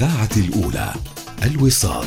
الإذاعة الأولى. الوصال.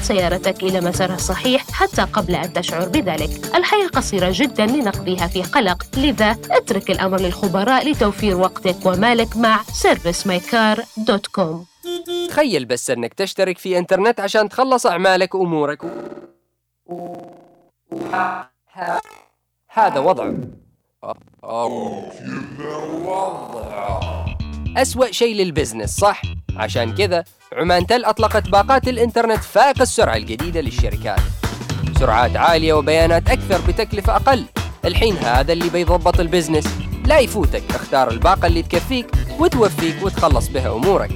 سيارتك إلى مسارها الصحيح حتى قبل أن تشعر بذلك. الحياة قصيرة جدا لنقضيها في قلق. لذا اترك الأمر للخبراء لتوفير وقتك ومالك مع servicemycar.com تخيل بس أنك تشترك في إنترنت عشان تخلص أعمالك وأمورك. هذا وضع. أسوأ شيء لل business صح؟ عشان كذا عمان تل أطلقت باقات الإنترنت فائق السرعة الجديدة للشركات. سرعات عالية وبيانات أكثر بتكلفة أقل. الحين هذا اللي بيضبط ال business. لا يفوتك اختار الباقة اللي تكفيك وتوفيك وتخلص بها أمورك.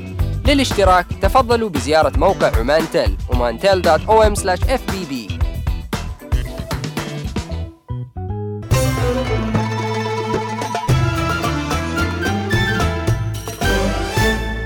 للاشتراك تفضلوا بزيارة موقع عمان تل omantel.om/fbb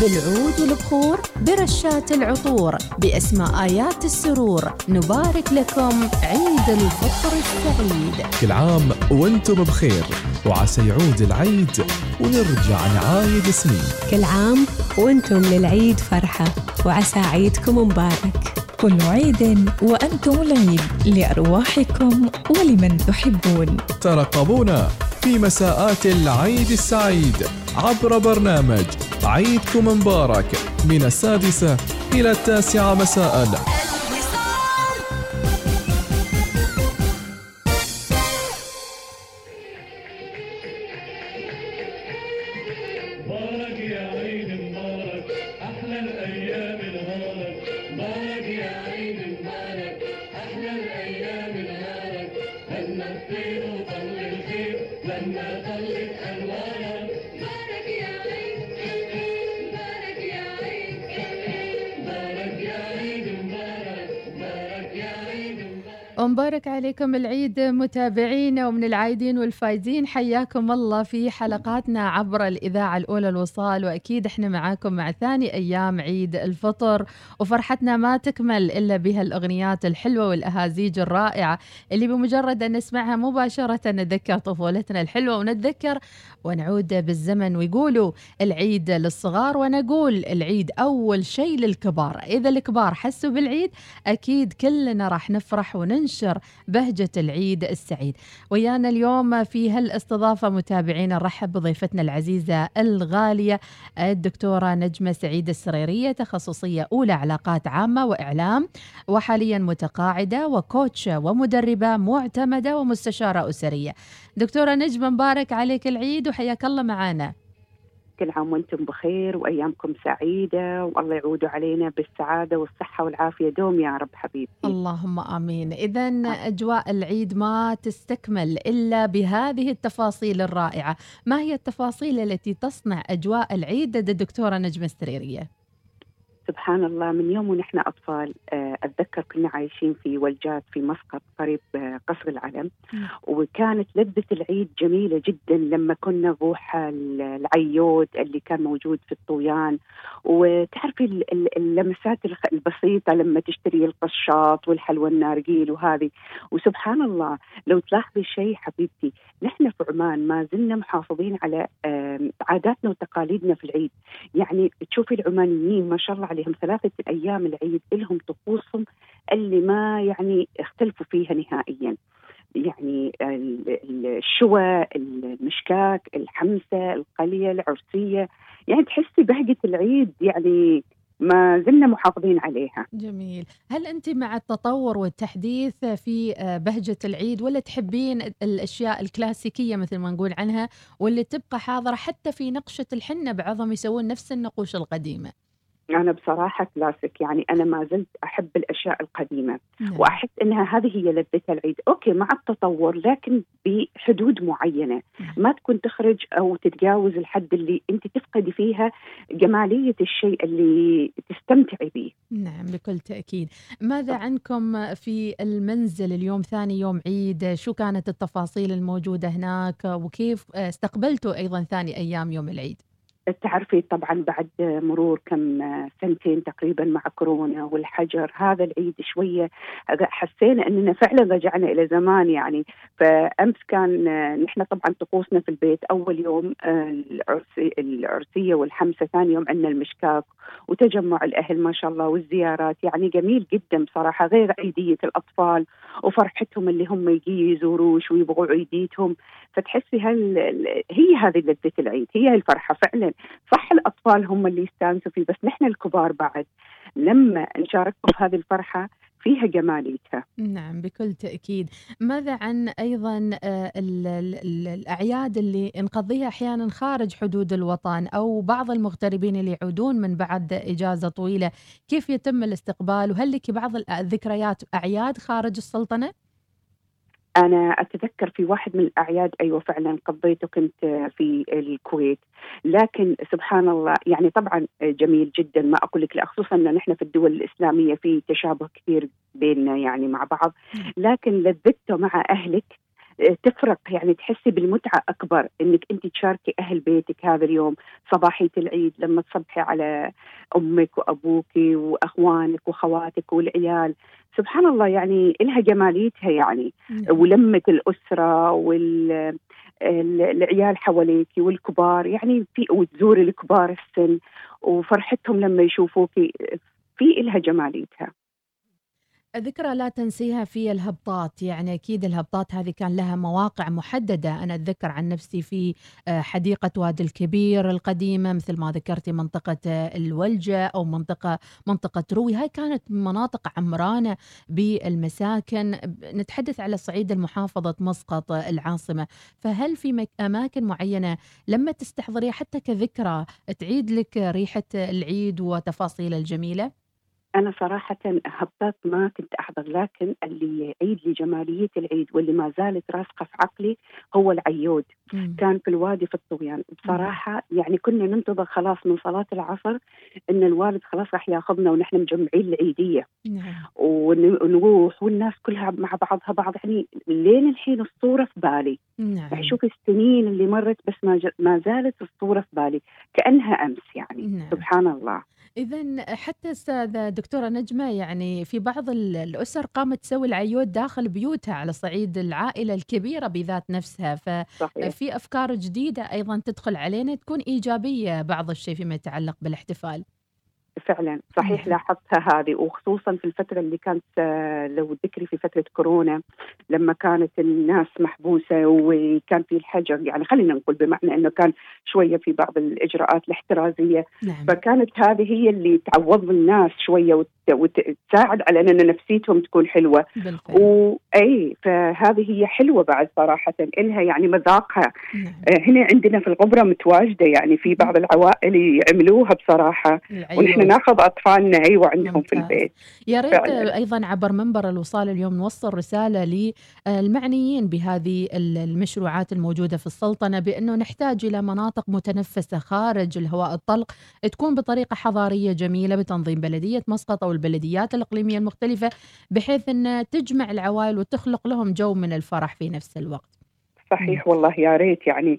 بالعود والبخور برشات العطور بأسماء آيات السرور. نبارك لكم عيد الفطر السعيد. كل عام وأنتم بخير وعسى يعود العيد ونرجع نعايد سنين. كل عام وأنتم للعيد فرحة وعسى عيدكم مبارك. كل عيد وأنتم العيد لأرواحكم ولمن تحبون. ترقبونا في مساءات العيد السعيد عبر برنامج عيدكم مبارك. من السادسة إلى التاسعة مساء. مبارك عليكم العيد متابعينا ومن العايدين والفايزين. حياكم الله في حلقاتنا عبر الإذاعة الأولى الوصال وأكيد إحنا معاكم مع ثاني أيام عيد الفطر. وفرحتنا ما تكمل إلا بها الأغنيات الحلوة والأهازيج الرائعة اللي بمجرد أن نسمعها مباشرة نتذكر طفولتنا الحلوة ونتذكر ونعود بالزمن ويقولوا العيد للصغار ونقول العيد أول شيء للكبار. إذا الكبار حسوا بالعيد أكيد كلنا راح نفرح وننشر بهجة العيد السعيد. ويانا اليوم في هالاستضافة متابعينا نرحب بضيفتنا العزيزة الغالية الدكتورة نجمة سعيد السريرية تخصصية أولى علاقات عامة وإعلام وحاليا متقاعدة وكوتشة ومدربة معتمدة ومستشارة أسرية. دكتورة نجمة مبارك عليك العيد وحياك الله معنا كل عام وأنتم بخير وأيامكم سعيدة والله يعود علينا بالسعادة والصحة والعافية. دوم يا رب حبيبتي. اللهم آمين. اذا أجواء العيد ما تستكمل إلا بهذه التفاصيل الرائعة. ما هي التفاصيل التي تصنع أجواء العيد لدى الدكتوره نجمه السريرية؟ سبحان الله من يوم ونحن أطفال آه، أتذكر كنا عايشين في ولجات في مسقط قريب آه، قصر العلم. وكانت لذة العيد جميلة جدا لما كنا نروح ال- العيود اللي كان موجود في الطويان. وتعرفي ال- ال- اللمسات البسيطة لما تشتري القشاط والحلوى النارجيل وهذه. وسبحان الله لو تلاحظي شيء حبيبتي نحن في عمان ما زلنا محافظين على عاداتنا وتقاليدنا في العيد. يعني تشوفي العمانيين ما شاء الله عليهم ثلاثة أيام العيد لهم طقوسهم اللي ما يعني اختلفوا فيها نهائيا. يعني ال- ال- الشوى المشكاك الحمسة القلية العرسية. يعني تحسي بهجة العيد يعني ما زلنا محافظين عليها. جميل. هل أنت مع التطور والتحديث في آه، بهجة العيد ولا تحبين الأشياء الكلاسيكية مثل ما نقول عنها واللي تبقى حاضرة حتى في نقشة الحنة بعضهم يسوون نفس النقوش القديمة؟ أنا بصراحة كلاسيك يعني أنا ما زلت أحب الأشياء القديمة. نعم. وأحس أنها هذه هي لذة العيد. أوكي مع التطور لكن بحدود معينة. ما تكون تخرج أو تتجاوز الحد اللي أنت تفقدي فيها جمالية الشيء اللي تستمتعي به نعم بكل تأكيد. ماذا عنكم في المنزل اليوم ثاني يوم عيد؟ شو كانت التفاصيل الموجودة هناك؟ وكيف استقبلتوا أيضا ثاني أيام يوم العيد؟ تعرفي طبعا بعد مرور كم سنتين تقريبا مع كورونا والحجر هذا العيد شوية حسينا إننا فعلا رجعنا إلى زمان يعني. فأمس كان نحن طبعا طقوسنا في البيت أول يوم العرسي العرسية والحمسة ثاني يوم عندنا المشكاك وتجمع الأهل ما شاء الله والزيارات يعني جميل جدا بصراحة غير عيديه الأطفال وفرحتهم اللي هم يجي يزوروش ويبغوا عيديتهم. فتحسي هل هي هذه لذة العيد هي الفرحه فعلا. صح الأطفال هم اللي يستانسوا فيه بس نحن الكبار بعد لما نشاركهم في هذه الفرحة فيها جماليتها. نعم بكل تأكيد. ماذا عن أيضا آه، ال- ال- ال- الأعياد اللي نقضيها أحيانا خارج حدود الوطن أو بعض المغتربين اللي يعودون من بعد إجازة طويلة كيف يتم الاستقبال؟ وهل لك بعض الذكريات أعياد خارج السلطنة؟ أنا أتذكر في واحد من الأعياد أيوة فعلا قضيته كنت في الكويت. لكن سبحان الله يعني طبعا جميل جدا. ما أقول لك لا خصوصا أن نحن في الدول الإسلامية في تشابه كثير بيننا يعني مع بعض. لكن لذته مع أهلك تفرق يعني تحسي بالمتعة أكبر إنك أنت تشاركي أهل بيتك هذا اليوم صباحية العيد لما تصبحي على أمك وأبوك وأخوانك وخواتك والعيال. سبحان الله يعني إلها جماليتها يعني ولمة الأسرة وال العيال حواليك والكبار يعني في وتزوري الكبار السن وفرحتهم لما يشوفوك في إلها جماليتها. ذكرى لا تنسيها في الهبطات. يعني أكيد الهبطات هذه كان لها مواقع محددة. أنا أتذكر عن نفسي في آه، حديقة وادي الكبير القديمة مثل ما ذكرتي منطقة آه، الولجة أو منطقة منطقة روي. هاي كانت مناطق عمرانة بالمساكن. نتحدث على صعيد المحافظة مسقط آه، العاصمة. فهل في أماكن معينة لما تستحضريها حتى كذكرى تعيد لك ريحة العيد وتفاصيل الجميلة؟ أنا صراحة هبطات ما كنت أحضر لكن اللي يعيد لي جمالية العيد واللي ما زالت راسخة في عقلي هو العيود. مم. كان في الوادي في الطويان. بصراحة يعني كنا ننتظر خلاص من صلاة العصر إن الوالد خلاص راح ياخذنا ونحن مجمعين العيدية. نعم. ون- ونروح والناس كلها مع بعضها بعض. يعني لين الحين الصورة في بالي. نعم. يعني شوف السنين اللي مرت بس ما, ما زالت الصورة في بالي. كأنها أمس يعني. نعم. سبحان الله. إذا حتى أستاذة دكتورة نجمة يعني في بعض ال- الأسر قامت تسوي العيود داخل بيوتها على صعيد العائلة الكبيرة بذات نفسها. ففي أفكار جديدة أيضا تدخل علينا تكون إيجابية بعض الشيء فيما يتعلق بالاحتفال فعلا صحيح لاحظتها هذه وخصوصا في الفترة اللي كانت آه، لو تذكري في فترة كورونا لما كانت الناس محبوسة وكان في الحجر يعني خلينا نقول بمعنى أنه كان شوية في بعض الإجراءات الاحترازية نعم. فكانت هذه هي اللي تعوض الناس شوية وتساعد على أن نفسيتهم تكون حلوة بالفعل واي فهذه هي حلوة بعد صراحة إلها يعني مذاقها نعم. آه، هنا عندنا في الغبرة متواجدة يعني في بعض العوائل يعملوها بصراحة ونحن. ناخذ أطفالنا أيوه عندهم في ممتاز. البيت يا ريت فعلاً. أيضا عبر منبر الوصال اليوم نوصل رسالة للمعنيين بهذه ال- المشروعات الموجودة في السلطنة بأنه نحتاج إلى مناطق متنفسة خارج الهواء الطلق تكون بطريقة حضارية جميلة بتنظيم بلدية مسقط أو البلديات الإقليمية المختلفة بحيث إن تجمع العوائل وتخلق لهم جو من الفرح في نفس الوقت. صحيح والله يا ريت يعني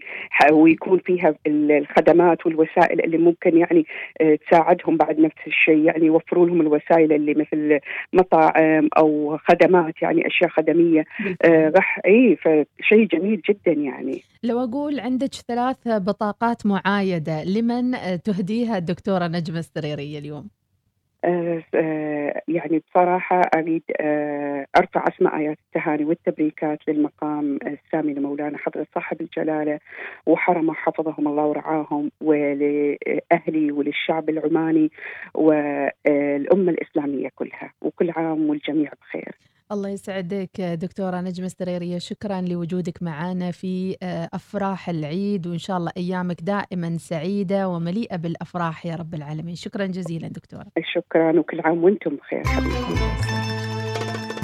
ويكون فيها ال- الخدمات والوسائل اللي ممكن يعني آه، تساعدهم بعد نفس الشيء يعني يوفروا لهم الوسائل اللي مثل مطاعم أو خدمات يعني أشياء خدمية آه، راح إي فشيء جميل جدا يعني لو أقول عندك ثلاث بطاقات معايدة لمن تهديها الدكتورة نجمة السريرية اليوم؟ آه، آه، يعني بصراحة أريد آه، أرفع أسماء آيات التهاني والتبريكات للمقام السامي لمولانا حضرة صاحب الجلالة وحرمه حفظهم الله ورعاهم ولأهلي وللشعب العماني والأمة الإسلامية كلها وكل عام والجميع بخير. الله يسعدك دكتورة نجمة السريرية. شكرا لوجودك معنا في آه، أفراح العيد وإن شاء الله أيامك دائما سعيدة ومليئة بالأفراح يا رب العالمين. شكرا جزيلا دكتورة. شكرا وكل عام وأنتم بخير. حبيبي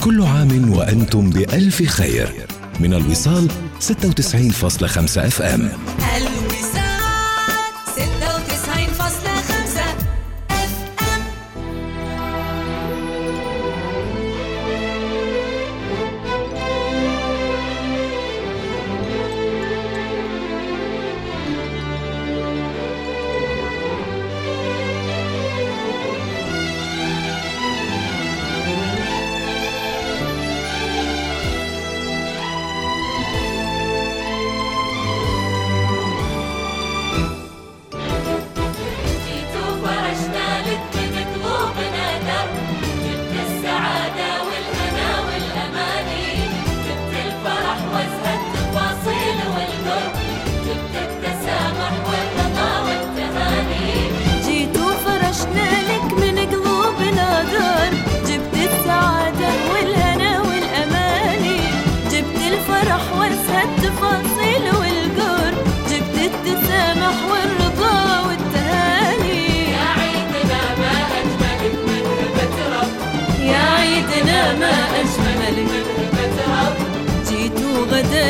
كل عام وأنتم بألف خير. من الوصال 96.5 أف أم.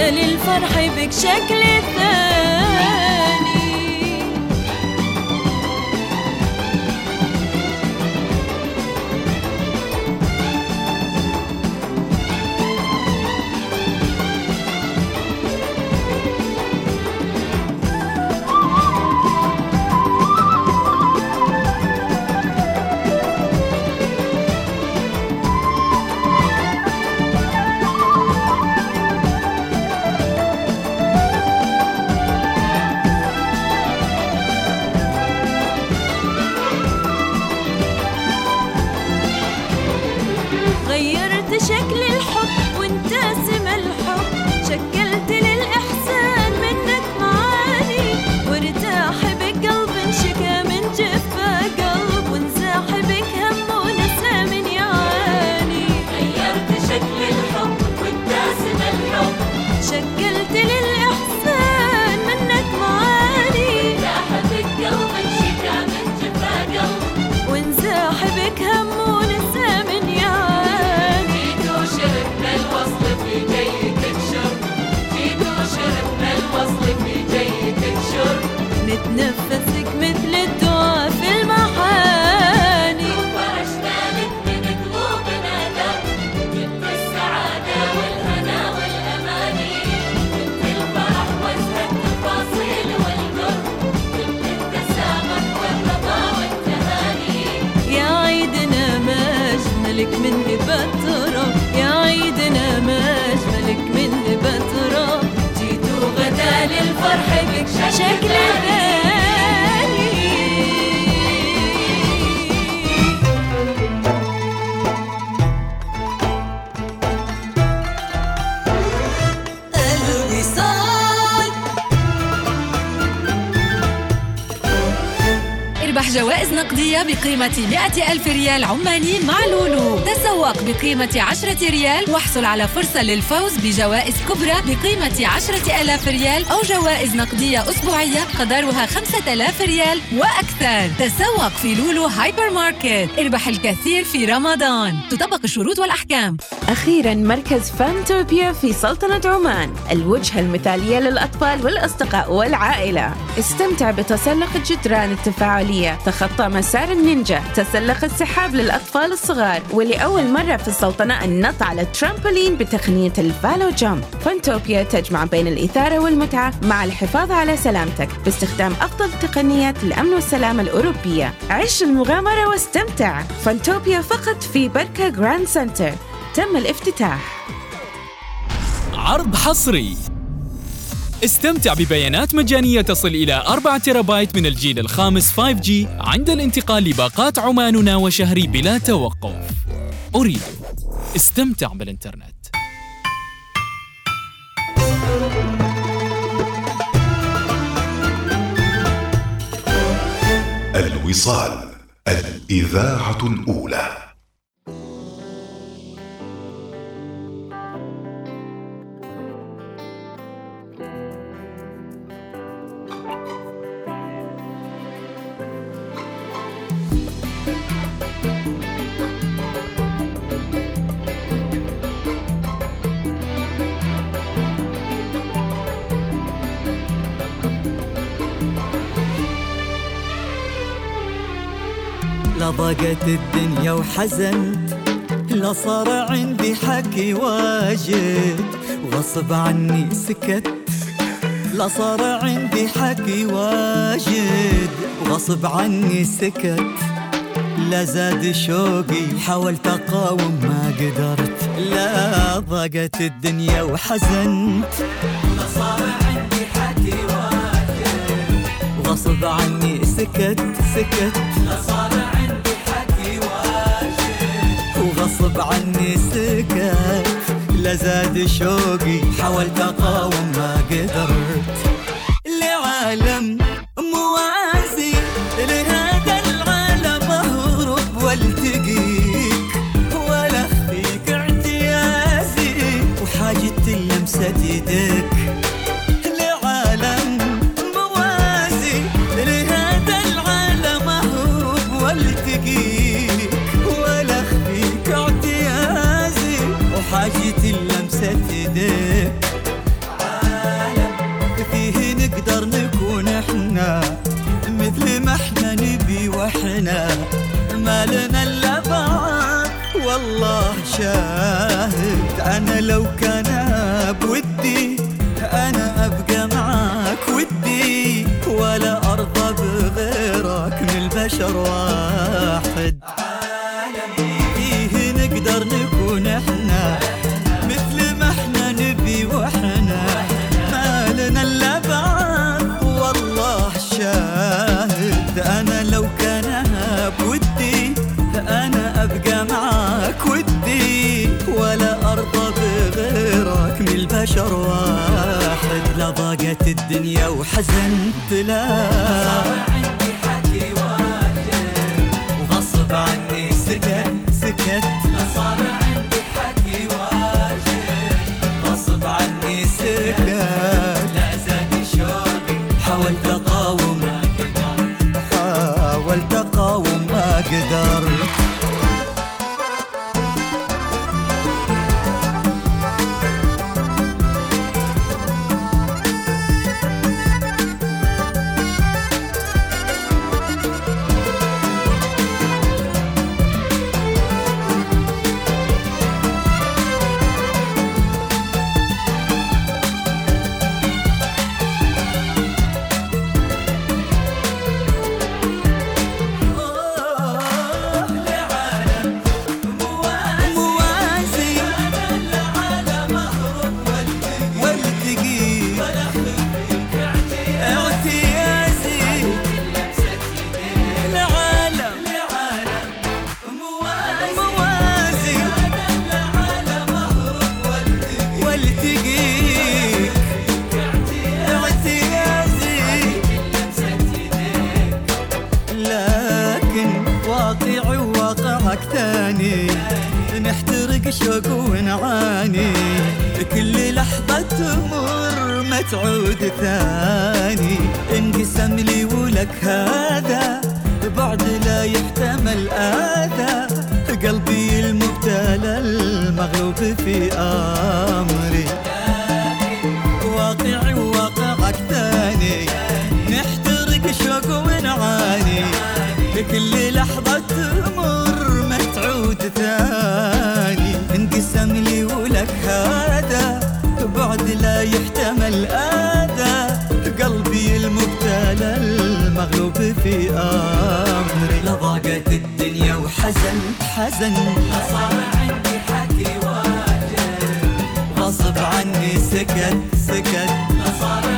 للفرح بك شكل ثاني نقدية بقيمة 100 ألف ريال عماني مع لولو. تسوق بقيمة 10 ريال واحصل على فرصة للفوز بجوائز كبرى بقيمة 10 ألاف ريال أو جوائز نقدية أسبوعية قدرها 5000 ريال وأكثر. تسوق في لولو هايبر ماركت. اربح الكثير في رمضان. تطبق الشروط والأحكام. أخيرا مركز فانتوبيا في سلطنة عمان. الوجهة المثالية للأطفال والأصدقاء والعائلة. استمتع بتسلق الجدران التفاعلية. تخطى مسار النينجا. تسلق السحاب للأطفال الصغار. ولأول مرة في السلطنة النط على الترامبولين بتقنية ال Valo Jump. فانتوبيا تجمع بين الإثارة والمتعة. مع الحفاظ على سلامتك. باستخدام أفضل تقنيات الأمن والسلامة الأوروبية. عيش المغامرة واستمتع. فانتوبيا فقط في بركاء Grand Center. تم الافتتاح. عرض حصري. استمتع ببيانات مجانية تصل إلى 4 تيرابايت من الجيل الخامس 5G عند الانتقال لباقات عماننا وشهري بلا توقف. أريد. استمتع بالإنترنت. الوصال الإذاعة الأولى. لضاقت الدنيا وحزنت. لا صار عندي حكي واجد. وغصب عني سكت. لا صار عندي حكي واجد. وغصب عني سكت. لا زاد شوقي حاولت أقاوم ما قدرت. لا ضاقت الدنيا وحزنت. لا صار عندي حكي واجد. وغصب عني سكت سكت. لا صار وغصب عني سكت لا زاد شوقي حاولت أقاوم ما قدرت. لو كان بودي أنا أبقى معاك ودي. ولا أرضى بغيرك من البشر واحد. فيه نقدر نكون البشر واحد لا ضاقت الدنيا وحزنت لا. كل لحظة تمر ما تعود ثاني. انقسم لي ولك هذا بعد لا يحتمل آذى. قلبي المبتلى المغلوب في أمري. واقعي وواقعك ثاني نحترق شوق ونعاني. كل وحزن حزن. صار عندي حكي واجب غصب عني سكت سكت. صار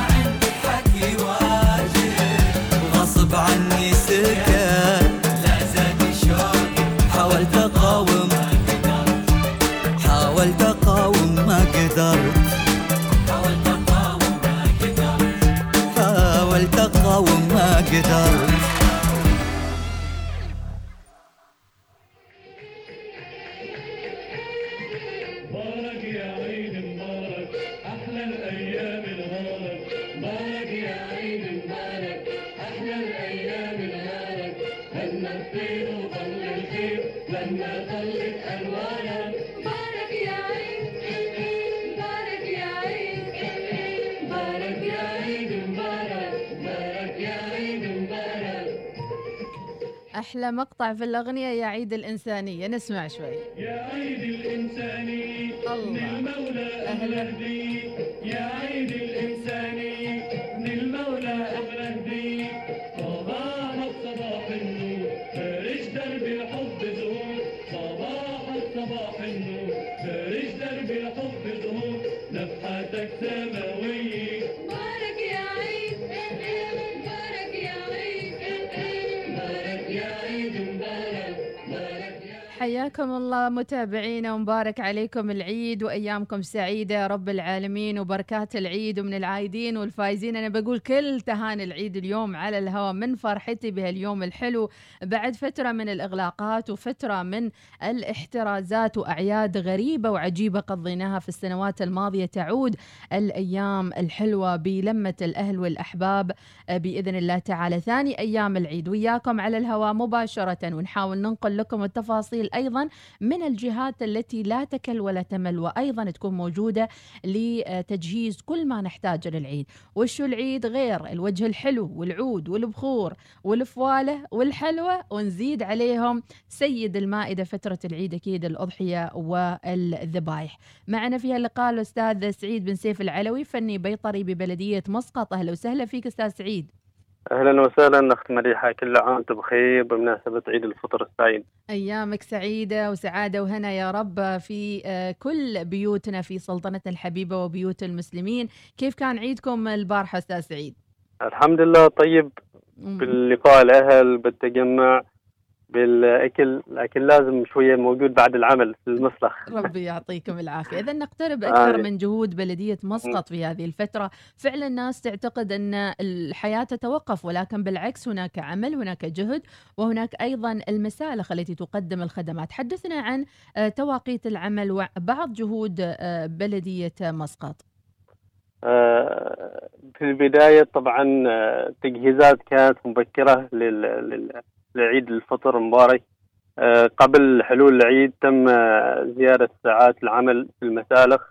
مقطع في الأغنية يا عيد الإنسانية. نسمع شوي. يا عيد الإنساني من المولى أهلا بيك يا عيد الإنساني المولى أهلا حياكم الله متابعينا ومبارك عليكم العيد وأيامكم سعيدة يا رب العالمين وبركات العيد ومن العايدين والفايزين. أنا بقول كل تهاني العيد اليوم على الهواء من فرحتي بهاليوم الحلو بعد فترة من الإغلاقات وفترة من الاحترازات وأعياد غريبة وعجيبة قضيناها في السنوات الماضية تعود الأيام الحلوة بلمة الأهل والأحباب. آه، بإذن الله تعالى ثاني أيام العيد وياكم على الهواء مباشرة ونحاول ننقل لكم التفاصيل أيضا من الجهات التي لا تكل ولا تمل وأيضا تكون موجودة لتجهيز كل ما نحتاجه للعيد. وشو العيد؟ غير الوجه الحلو والعود والبخور والفواله والحلوى ونزيد عليهم سيد المائدة فترة العيد أكيد الأضحية والذبايح. معنا في هاللقاء الأستاذ سعيد بن سيف العلوي فني بيطري ببلدية مسقط. أهلا وسهلا فيك أستاذ سعيد. أهلا وسهلا أخت مديحه كل عام بخير بمناسبة عيد الفطر السعيد. أيامك سعيدة وسعادة وهنا يا رب في آه، كل بيوتنا في سلطنة الحبيبة وبيوت المسلمين. كيف كان عيدكم البارحة أستاذ سعيد؟ الحمد لله طيب. باللقاء الأهل بالتجمع بالأكل الاكل لازم شوية موجود بعد العمل في المسلخ ربي يعطيكم العافية. إذا نقترب أكثر آمين. من جهود بلدية مسقط في هذه الفترة فعلا الناس تعتقد أن الحياة تتوقف ولكن بالعكس هناك عمل هناك جهد وهناك أيضا المسالخ التي تقدم الخدمات. حدثنا عن آه، تواقيت العمل وبعض جهود آه، بلدية مسقط. آه، في البداية طبعا آه، تجهيزات كانت مبكرة لل- لعيد الفطر المبارك آه، قبل حلول العيد تم آه، زياده ساعات العمل في المسالخ.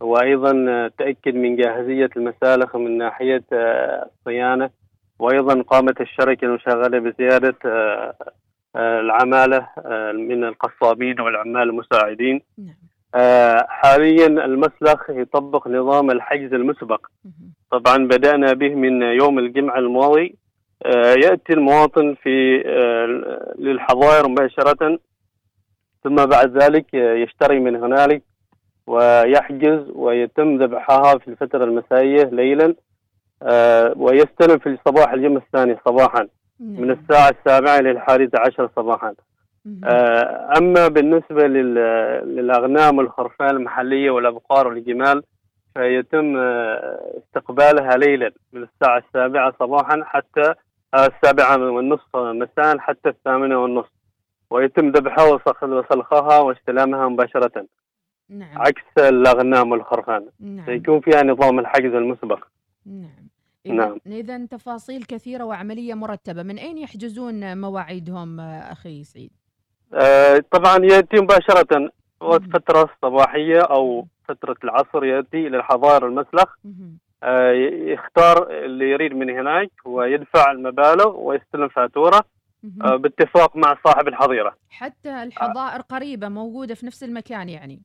وأيضا آه، تأكد من جاهزية المسالخ من ناحية آه، الصيانة. وأيضا قامت الشركة المشغلة بزياده آه، آه، العمالة آه، من القصابين والعمال المساعدين. آه، حاليا المسلخ يطبق نظام الحجز المسبق. طبعا بدأنا به من يوم الجمعة الماضي. آه، يأتي المواطن في آه، للحظائر مباشرة ثم بعد ذلك يشتري من هنالك ويحجز ويتم ذبحها في الفترة المسائية ليلا آه، ويستلم في صباح اليوم الثاني صباحا من الساعة السابعة إلى الحادية عشر صباحا. آه، أما بالنسبة لل- للأغنام والخرفان المحلية والأبقار والجمال فيتم استقبالها ليلا من الساعة السابعة صباحا حتى السابعة والنصف مساء حتى الثامنة والنصف. ويتم ذبحها وسلخها واستلامها مباشرة. نعم. عكس الأغنام والخرفان. نعم. سيكون فيها نظام الحجز المسبق. نعم. نعم. إذا تفاصيل كثيرة وعملية مرتبة من أين يحجزون مواعيدهم أخي سعيد؟ آه، طبعا يأتي مباشرة. وقت فترة صباحية أو فترة العصر يأتي إلى الحظائر المسلخ. ي- يختار اللي يريد من هناك ويدفع المبالغ ويستلم فاتورة آه، باتفاق مع صاحب الحظيرة. حتى الحظائر قريبة موجودة في نفس المكان يعني.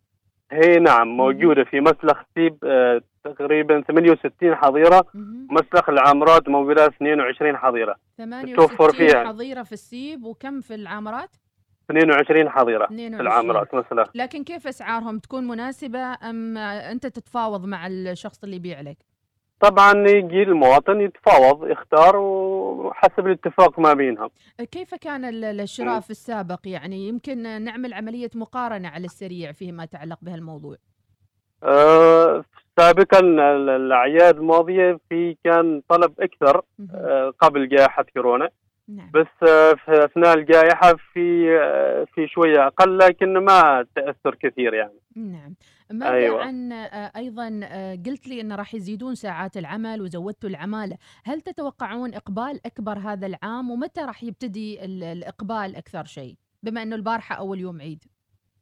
هي نعم موجودة في مسلخ سيب آه، تقريبا 68 حظيرة مسلخ العامرات موجودة 22 حظيرة. توفر 68 فيها حظيرة في السيب وكم في العامرات؟ 22 حظيرة 22. في العامرات مسلخ. لكن كيف أسعارهم تكون مناسبة أم آه، أنت تتفاوض مع الشخص اللي يبيع لك؟ طبعا يجي المواطن يتفاوض يختار وحسب الاتفاق ما بينهم. كيف كان ال- الشراء في السابق؟ يعني يمكن نعمل عملية مقارنة على السريع فيما يتعلق بهالموضوع. آه، سابقا ال- الأعياد الماضية في كان طلب أكثر آه، قبل جائحة كورونا. بس آه، في أثناء الجائحة في آه، في شوية أقل لكن ما تأثر كثير يعني. نعم. ماذا أيوة. عن آه، أيضا آه، قلت لي أن راح يزيدون ساعات العمل وزودتوا العمالة هل تتوقعون إقبال أكبر هذا العام ومتى راح يبتدي ال- الإقبال أكثر شيء؟ بما أنه البارحة أول يوم عيد.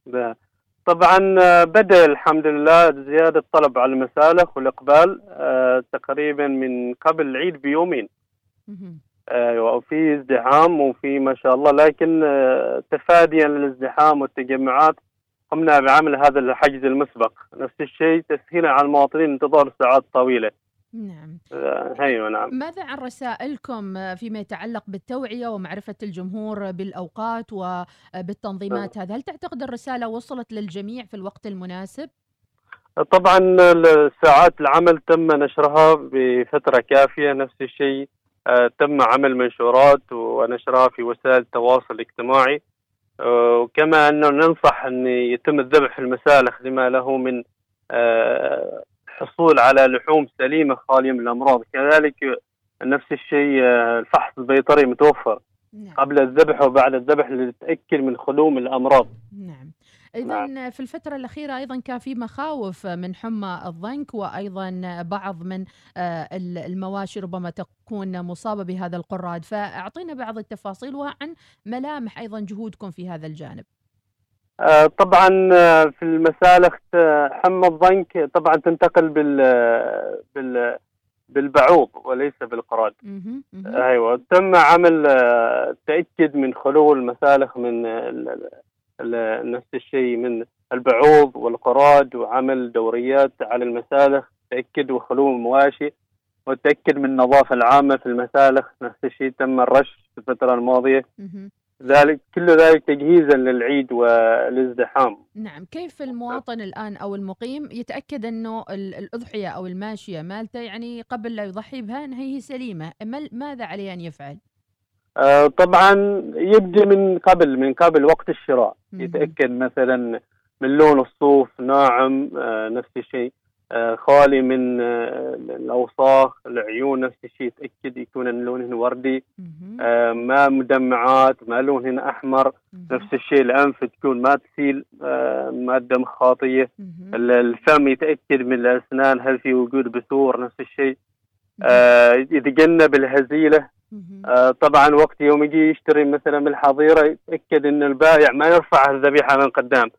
ده. طبعا آه، بدأ الحمد لله زيادة طلب على المسالخ والإقبال آه، تقريبا من قبل العيد بيومين. أيوه وفي ازدحام وفي ما شاء الله لكن تفاديا للازدحام والتجمعات قمنا بعمل هذا الحجز المسبق. نفس الشيء تسهيلا على المواطنين انتظار ساعات طويلة. نعم. أيوه نعم. ماذا عن رسائلكم آه، فيما يتعلق بالتوعية ومعرفة الجمهور بالأوقات وبالتنظيمات هذا هل تعتقد الرسالة وصلت للجميع في الوقت المناسب؟ طبعا ساعات العمل تم نشرها بفترة كافية. نفس الشيء آه، تم عمل منشورات ونشرها في وسائل التواصل الاجتماعي. وكما أنه ننصح أن يتم الذبح في المسالخ لما له من آه، حصول على لحوم سليمة خالية من الأمراض. كذلك نفس الشيء آه، الفحص البيطري متوفر قبل الذبح وبعد الذبح لنتاكد من خلو من الامراض إذا في الفترة الأخيرة أيضا كان في مخاوف من حمى الضنك وأيضا بعض من آه، ال- المواشي ربما تكون مصابة بهذا القراد. فأعطينا بعض التفاصيل وعن ملامح أيضا جهودكم في هذا الجانب. آه، طبعا آه، في المسالخ حمى الضنك طبعا تنتقل بال بال بالبعوض وليس بالقراد. أيوه تم عمل تاكد من خلو المسالخ من نفس الشيء من البعوض والقراد وعمل دوريات على المسالخ تأكد وخلو المواشي وتأكد من النظافة العامة في المسالخ نفس الشيء تم الرش في الفترة الماضية. ذلك كل ذلك تجهيزا للعيد والازدحام. نعم كيف المواطن الآن أو المقيم يتأكد أنه ال- الأضحية أو الماشية مالته يعني قبل لا يضحي بها أنها هي سليمة؟ ما- ماذا عليه أن يفعل؟ آه، طبعا يبدأ من قبل من قبل وقت الشراء. يتأكد مثلا من لون الصوف ناعم آه، نفس الشيء. آه، خالي من الأوساخ العيون نفس الشيء. يتأكد يكون لونهن وردي. ما مدمعات ما لونهن أحمر. نفس الشيء الأنف تكون ما تسيل مادة مخاطية ال- الفم يتأكد من الأسنان هل في وجود بثور نفس الشيء. يتجنب الهزيلة. آه، طبعا وقت يوم يجي يشتري مثلا من الحظيرة يتأكد إن البائع ما يرفع الذبيحة من قدام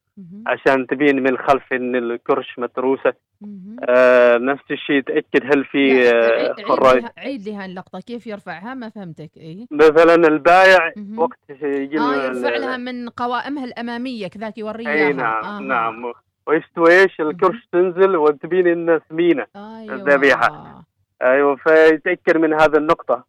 عشان تبين من الخلف إن الكرش متروسة. آه، نفس الشيء يتأكد هل في آه، عيد, لها اللقطة كيف يرفعها؟ ما فهمتك. إيه؟ مثلا البائع وقت يجي آه ال- يرفع لها من قوائمها الأمامية كذاك يوريها. إي نعم نعم. ويستوي إيش الكرش تنزل وتبين إنها سمينه أيوة. الذبيحة. أيوه فيتأكد من هذه النقطة.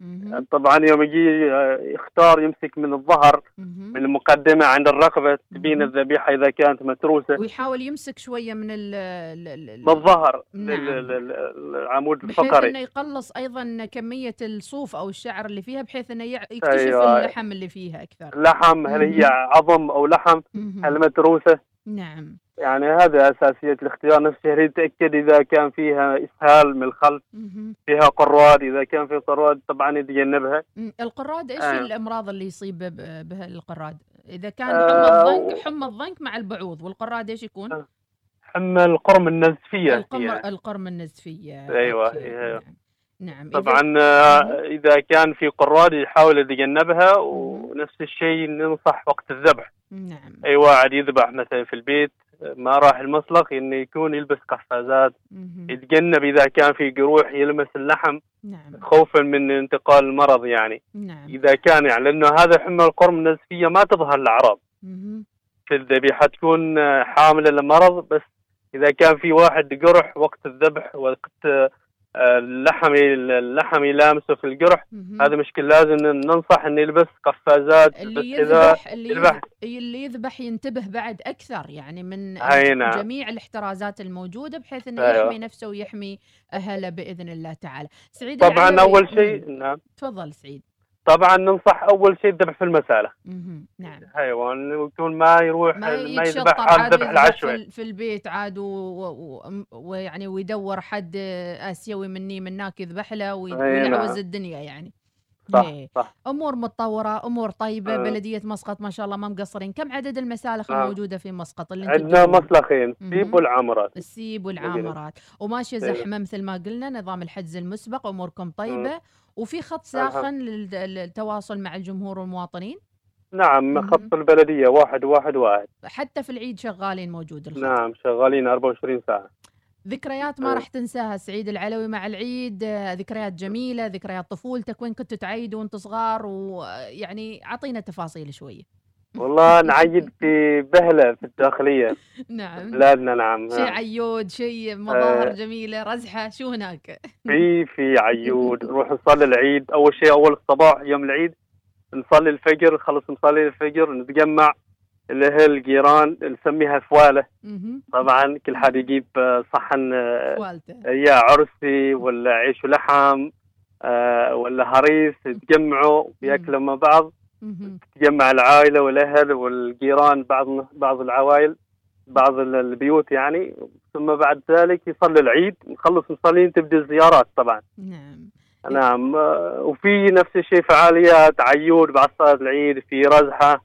طبعا يوم يجي آه، يختار يمسك من الظهر من المقدمة عند الرقبه تبين الذبيحة إذا كانت متروسة. ويحاول يمسك شوية من ال من الظهر نعم. العمود بحيث الفقري. إنه يقلص أيضا كمية الصوف أو الشعر اللي فيها بحيث إنه يكتشف أيوة. اللحم اللي فيها أكثر. لحم هل هي عظم أو لحم؟ هل متروسة؟ نعم. يعني هذا أساسية الاختيار نفس الشهريه تأكد إذا كان فيها إسهال من الخلف. فيها قراد إذا كان في قراد طبعا يتجنبها. القراد إيش آه. الأمراض اللي يصيب بها القراد؟ إذا كان آه، حمى و- الضنك حمى الضنك مع البعوض والقراد إيش يكون؟ حمى القرم النزفية. القمر هي. القرم النزفية. أيوه أوكي. أيوه. نعم طبعا آه، إذا كان في قراد يحاول يتجنبها ونفس الشيء ننصح وقت الذبح. نعم. أي واحد يذبح مثلا في البيت ما راح المسلخ انه يكون يلبس قفازات. يتجنب إذا كان في جروح يلمس اللحم نعم. خوفا من انتقال المرض يعني. نعم. إذا كان يعني لأنه هذا حمى القرم النزفيه ما تظهر الاعراض. في الذبيحة تكون آه، حاملة للمرض بس إذا كان في واحد جرح وقت الذبح وقت آه، اللحم اللحم يلامسه في الجرح هذا مشكل لازم ننصح إنه يلبس قفازات اللي يذبح اللي يذبح اللي يذبح ينتبه بعد أكثر يعني من أي نعم. جميع الاحترازات الموجودة بحيث إنه أيوة. يحمي نفسه ويحمي أهله بإذن الله تعالى. سعيد طبعا أول شيء. نعم تفضل سعيد. طبعا ننصح أول شيء الذبح في المسألة. نعم حيوان ويكون ما يروح ما ما يذبح يذبح في, العشوائي ال- في البيت عاد و- و- ويعني ويدور حد آسيوي مني من هناك يذبح له نعم. الدنيا يعني. صح. صح أمور متطورة أمور طيبة آه. بلدية مسقط ما شاء الله ما مقصرين كم عدد المسالخ نعم. الموجودة في مسقط اللي عندنا؟ مسلخين سيب مهم. والعامرات السيب والعامرات وماشية. زحمة مثل ما قلنا نظام الحجز المسبق أموركم طيبة وفي خط. ساخن لل- للتواصل مع الجمهور والمواطنين؟ نعم خط البلدية واحد واحد واحد. حتى في العيد شغالين موجود الخط. نعم شغالين 24 ساعة. ذكريات ما أه. راح تنساها سعيد العلوي مع العيد ذكريات جميلة ذكريات طفولتك وين كنتوا تعيدوا وأنتم صغار ويعني أعطينا تفاصيل شوية. والله نعيد في بهلة في الداخلية. نعم. بلادنا نعم. شيء عيود شيء مظاهر آه. جميلة رزحة شو هناك؟ في في عيود. نروح نصلي العيد. أول شيء أول الصباح يوم العيد نصلي الفجر. نخلص نصلي الفجر نتجمع. الأهل الجيران نسميها فوالة. مهم. طبعا كل حد يجيب آه، صحن آه، فوالته. يا عرسي ولا عيش ولحم آه، ولا هريس. يتجمعوا وياكلوا مع بعض. تجمع العائلة والأهل والجيران بعض بعض العوائل بعض ال- البيوت يعني. ثم بعد ذلك يصلي العيد نخلص مصلين تبدأ الزيارات طبعا. نعم. نعم. آه، وفي نفس الشيء فعاليات عيود بعد صلاة العيد في رزحة.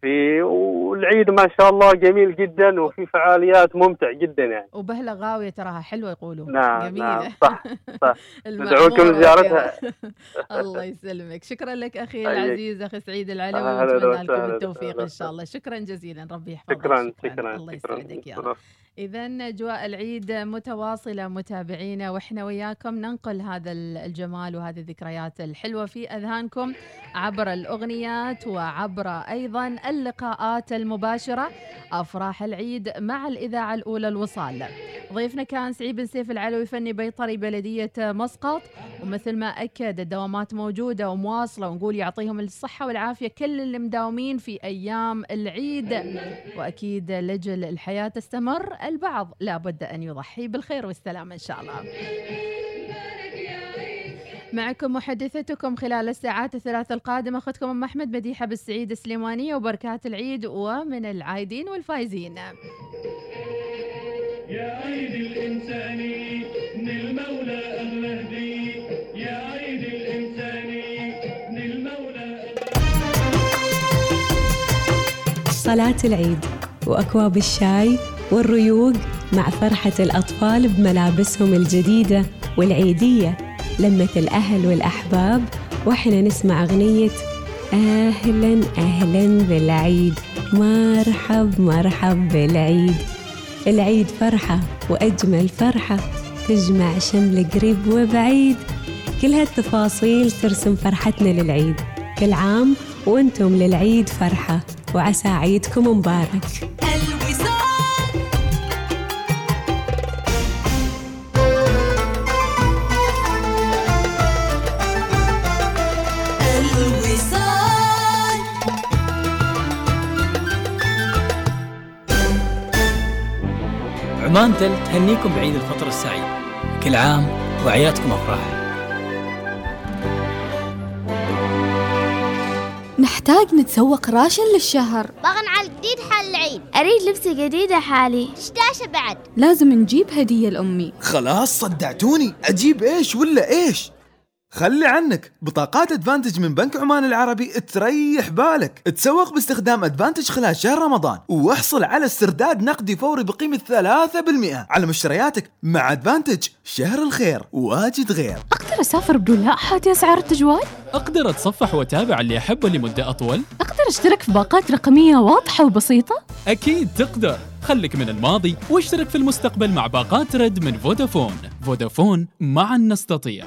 في والعيد ما شاء الله جميل جدا وفي فعاليات ممتع جدا يعني. وبهلة غاوية تراها حلوة يقولوا. نعم جميلة. نعم صح. صح ندعوكم لزيارتها. الله يسلمك. شكرا لك أخي. العزيز أخي سعيد العلوي ونتمنى لكم. التوفيق إن شاء الله. شكرا جزيلا. ربي يحفظك. شكرا شكرا. الله يسعدك يا رب. إذا أجواء العيد متواصلة متابعينا وإحنا وياكم ننقل هذا الجمال وهذه الذكريات الحلوة في أذهانكم عبر الأغنيات وعبر أيضا اللقاءات المباشرة. أفراح العيد مع الإذاعة الأولى الوصال. ضيفنا كان سعيد بن سيف العلوي فني بيطري بلدية مسقط. ومثل ما أكد الدوامات موجودة ومواصلة ونقول يعطيهم الصحة والعافية كل اللي مداومين في أيام العيد. وأكيد لجل الحياة تستمر. البعض. لابد أن يضحي بالخير والسلامة إن شاء الله. معكم محدثتكم خلال الساعات الثلاث القادمة. أختكم أم أحمد مديحة بالسعيد السليمانية وبركات العيد ومن العايدين والفايزين. يا عيد الإنساني من المولى أغلى هدي يا عيد الإنساني من المولى صلاة العيد وأكواب الشاي والريوق مع فرحة الأطفال بملابسهم الجديدة والعيدية. لمة الأهل والأحباب وإحنا نسمع أغنية أهلا أهلا بالعيد. مرحب مرحب بالعيد. العيد فرحة وأجمل فرحة. تجمع شمل قريب وبعيد. كل هالتفاصيل ترسم فرحتنا للعيد. كل عام وأنتم للعيد فرحة. وعسى عيدكم مبارك. عمان تل تهنيكم بعيد الفطر السعيد. كل عام وأعيادكم أفراح. نحتاج نتسوق ration للشهر. بغى نعال جديد حال العيد. أريد لبسة جديدة حالي. دشداشة بعد؟ لازم نجيب هدية لأمي. خلاص صدعتوني. أجيب إيش ولا إيش؟ خلي عنك بطاقات Advantage من بنك عمان العربي تريح بالك تسوق باستخدام Advantage خلال شهر رمضان واحصل على استرداد نقدي فوري بقيمة 3% على مشترياتك مع Advantage شهر الخير واجد غير أقدر أسافر بدون لاحة أسعار التجوال؟ أقدر أتصفح وأتابع اللي أحبه لمدة أطول؟ أقدر أشترك في باقات رقمية واضحة وبسيطة؟ أكيد تقدر خلك من الماضي واشترك في المستقبل مع باقات رد من فودافون فودافون معا نستطيع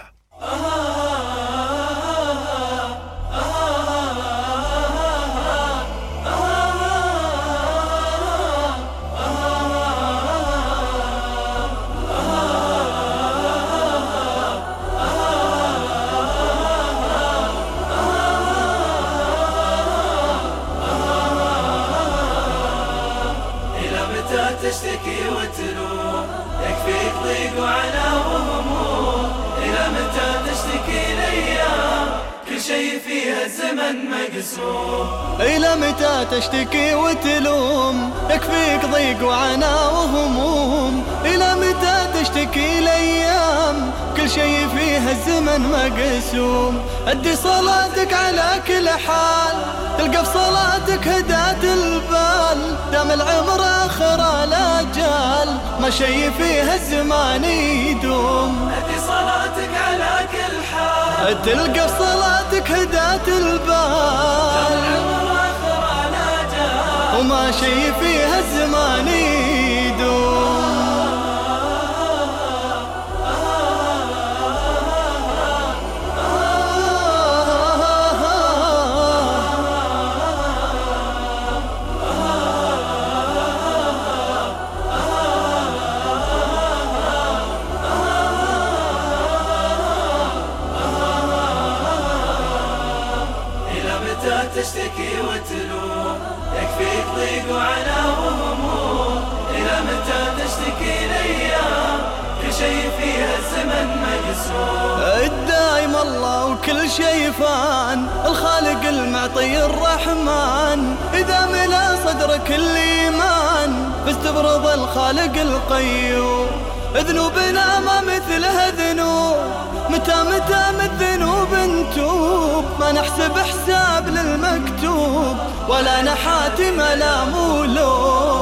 مقسوم أدي صلاتك على كل حال تلقى في صلاتك هداة البال. دام العمر آخر الأجال ما شيء فيها الزمان يدوم. أدي صلاتك على كل حال. تلقى في صلاتك هداة البال. وما شي فيها الزمان يدوم وكل شي فان الخالق المعطي الرحمن. إذا ملا صدرك الإيمان فاستبرض الخالق القيوم. ذنوبنا ما مثلها ذنوب متى متى من الذنوب نتوب ما نحسب حساب للمكتوب ولا نحاتم لا مولوم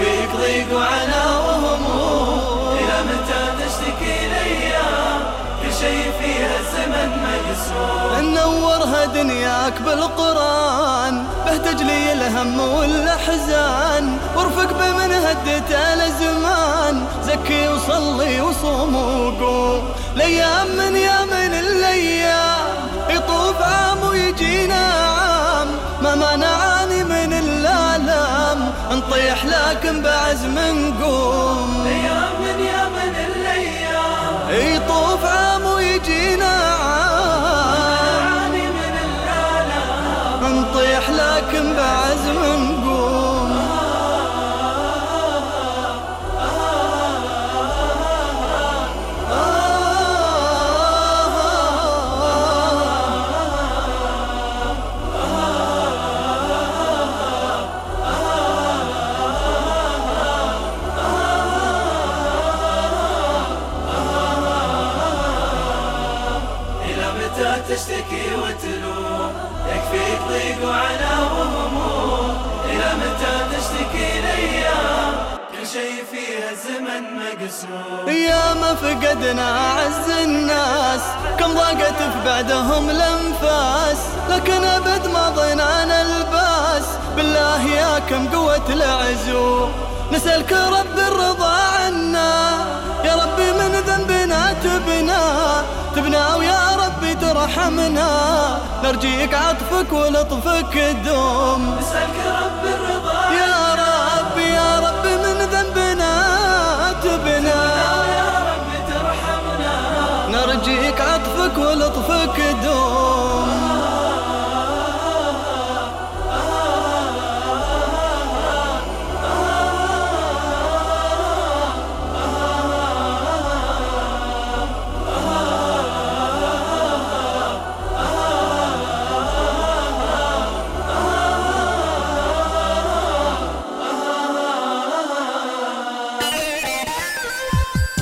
يكفيك ضيق وعنا وهموم. إلى متى تشتكي الأيام كل شيء فيها الزمن مقسوم نورها دنياك بالقرآن به تجلي الهم والأحزان. وارفق بمن هدت الأزمان زكي وصلي وصوم وقوم. ليام من يا من الأيام يطوف عام ويجينا عام. ما ما نعاني من الآلام نطيح لكن بعزم نقوم. يا ما فقدنا أعز الناس كم ضاقت في بعدهم الأنفاس. لكن أبد ما ضينا الباس. بالله يا كم قوة العزوم نسألك رب الرضا عنا. يا ربي من ذنبنا تبنا تبنا ويا ربي ترحمنا. نرجيك عطفك ولطفك دوم نسألك رب ولطفك دوم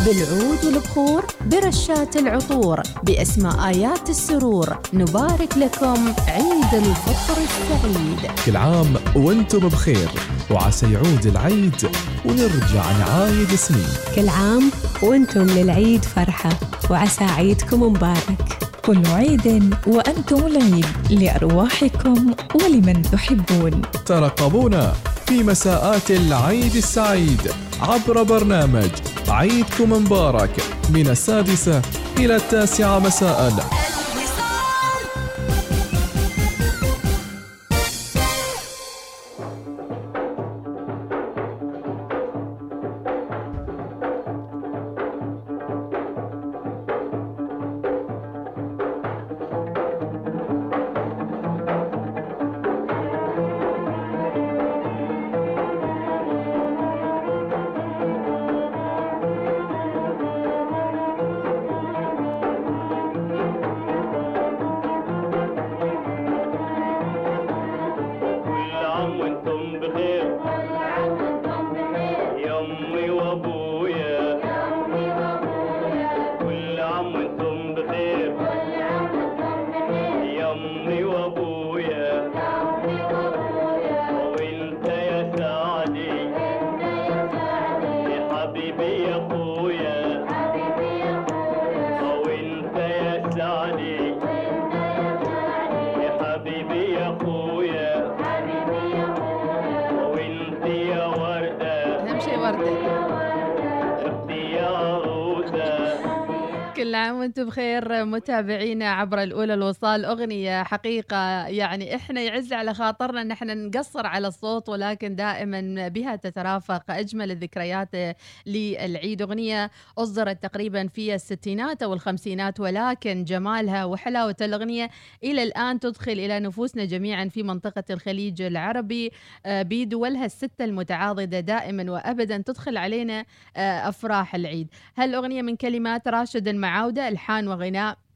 بالعود والبخور برشات العطور بأسماء آيات السرور. نبارك لكم عيد الفطر السعيد. كل عام وأنتم بخير. وعسى يعود العيد ونرجع نعايد سنين كل عام وأنتم للعيد فرحة. وعسى عيدكم مبارك. كل عيد وأنتم العيد لأرواحكم ولمن تحبون. ترقبونا في مساءات العيد السعيد عبر برنامج عيدكم مبارك. من السادسة إلى التاسعة مساء. متابعينا عبر الأولى الوصال. أغنية حقيقة يعني إحنا يعز على خاطرنا إن إحنا نقصر على الصوت ولكن دائما بها تترافق أجمل الذكريات للعيد. أغنية أصدرت تقريبا في الستينات أو الخمسينات ولكن جمالها وحلاوة الأغنية إلى الآن تدخل إلى نفوسنا جميعا في منطقة الخليج العربي. آه، بدولها الستة المتعاضدة دائما وابدا تدخل علينا آه، أفراح العيد. هالأغنية من كلمات راشد المعاودة ألحان وغناء.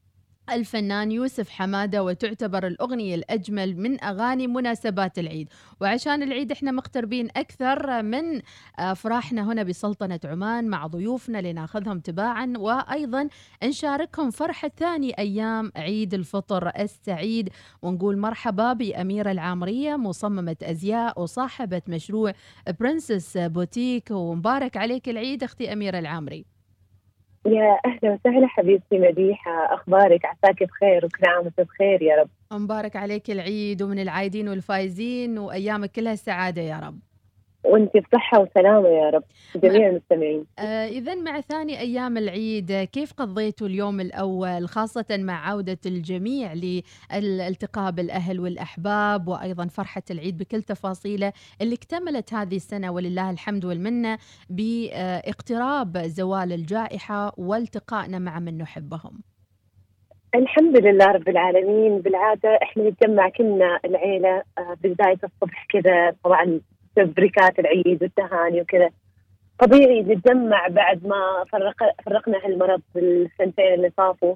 الفنان يوسف حمادة وتعتبر الأغنية الأجمل من أغاني مناسبات العيد. وعشان العيد إحنا مقتربين أكثر من أفراحنا هنا بسلطنة عمان مع ضيوفنا لناخذهم تباعا. وأيضا نشاركهم فرحة ثاني أيام عيد الفطر السعيد. ونقول مرحبا بأميرة العامرية مصممة أزياء وصاحبة مشروع Princess Boutique ومبارك عليك العيد أختي أميرة العامري. يا أهلا وسهلا حبيبتي مديحة أخبارك؟ عساك بخير وكل عام وانت بخير يا رب. مبارك عليك العيد ومن العايدين والفايزين وأيامك كلها سعادة يا رب. وانت بصحة وسلامة يا رب. جميع المستمعين. آه إذا مع ثاني أيام العيد كيف قضيتوا اليوم الأول؟ خاصة مع عودة الجميع للالتقاء بالأهل والأحباب وأيضا فرحة العيد بكل تفاصيله اللي اكتملت هذه السنة ولله الحمد والمنة باقتراب زوال الجائحة والتقائنا مع من نحبهم. الحمد لله رب العالمين. بالعادة إحنا نتجمع كلنا العيلة آه، بدايه الصبح كذا طبعا تبريكات العيد والتهاني وكذا. طبيعي نتجمع بعد ما فرق فرقنا هالمرض بالسنتين اللي طافوا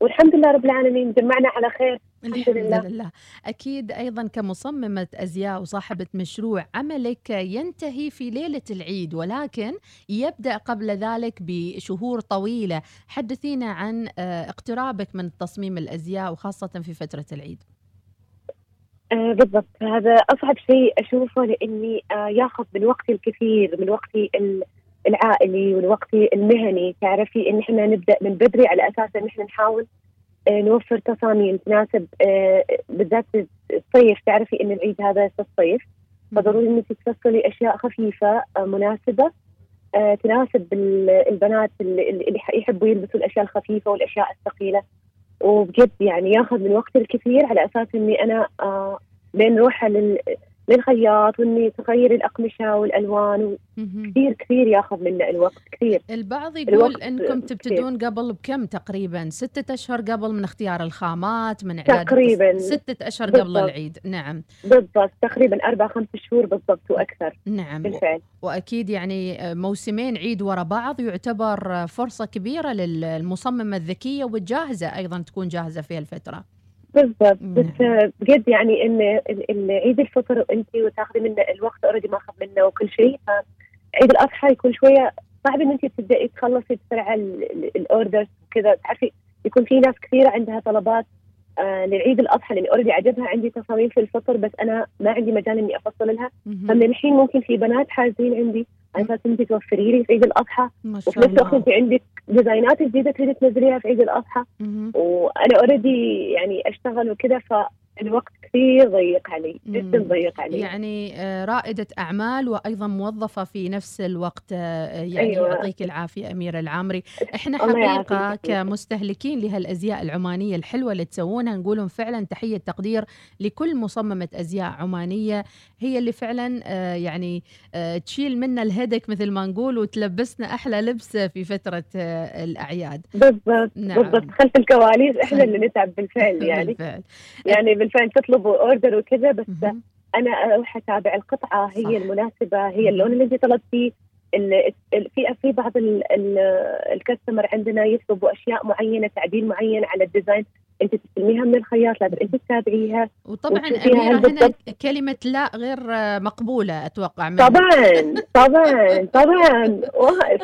والحمد لله رب العالمين جمعنا على خير. الحمد لله. الحمد لله. أكيد أيضا كمصممة أزياء وصاحبة مشروع عملك ينتهي في ليلة العيد ولكن يبدأ قبل ذلك بشهور طويلة. حدثينا عن آه، اقترابك من تصميم الأزياء وخاصة في فترة العيد. آه بالضبط. هذا أصعب شيء أشوفه لأني آه ياخذ من وقتي الكثير من وقتي ال- العائلي ومن وقتي المهني. تعرفي إن إحنا نبدأ من بدري على أساس إن إحنا نحاول آه نوفر تصاميم تناسب آه بالذات الصيف. تعرفي إن العيد هذا في الصيف فضروري إنك تفصلي أشياء خفيفة آه مناسبة آه تناسب ال- البنات اللي, اللي يحبوا يلبسوا الأشياء الخفيفة والأشياء الثقيلة. وبجد يعني ياخذ من وقتي الكثير على أساس إني أنا آه بين نروح لل للخياط واني تغير الأقمشة والألوان كثير كثير ياخذ منا الوقت كثير. البعض يقول إنكم كثير. تبتدون قبل بكم تقريبا؟ ستة أشهر قبل من اختيار الخامات من إعداد تقريباً. ستة أشهر قبل بالضبط. العيد. نعم. بالضبط. تقريبا أربع خمس شهور بالضبط وأكثر. نعم. بالفعل. وأكيد يعني موسمين عيد ورا بعض يعتبر فرصة كبيرة للمصممة الذكية والجاهزة أيضا تكون جاهزة في الفترة بالضبط. بس آه، بجد يعني إن عيد الفطر انت وتاخذي منه الوقت اوريدي ماخذ منه وكل شيء فعيد الأضحى يكون شوية صعب إن انت تبدأي تخلصي بسرعة ال orders وكذا. تعرفي يكون في ناس كثيرة عندها طلبات آه لعيد الأضحى لأني already عجبها عندي تصاميم في الفطر بس أنا ما عندي مجال إني أفصل لها. فمن الحين ممكن في بنات حاجزين عندي أساس انت توفري لي في عيد الأضحى. وفي نفس الوقت انت عندك design ات جديدة تريدي تنزليها في عيد الأضحى. وأنا already يعني أشتغل وكذا فالوقت كثير ضيق علي جدا ضيق علي يعني آه، رائدة أعمال وأيضا موظفة في نفس الوقت آه، يعني أيوة. يعطيك العافية أميرة العامري إحنا حقيقة. كمستهلكين لهالأزياء العمانية الحلوة اللي تسوونها نقولهم فعلا تحية تقدير لكل مصممة أزياء عمانية هي اللي فعلا آه، يعني تشيل منا الهدك مثل ما نقول وتلبسنا أحلى لبس في فترة الأعياد بالضبط نعم. بالضبط خلف الكواليس إحنا اللي نتعب بالفعل يعني بالفعل. يعني بالفعل تطلبوا order وكذا بس أنا أروح أتابع القطعة هي المناسبة هي اللون اللي انت طلبتيه في في بعض ال- ال- ال customer عندنا يطلبوا أشياء معينة تعديل معين على ال design انت تستلميها من الخياط لازم انت تتابعيها وطبعا أميرة هنا بالضبط كلمة لا غير آه، مقبولة أتوقع منك. طبعا طبعا طبعا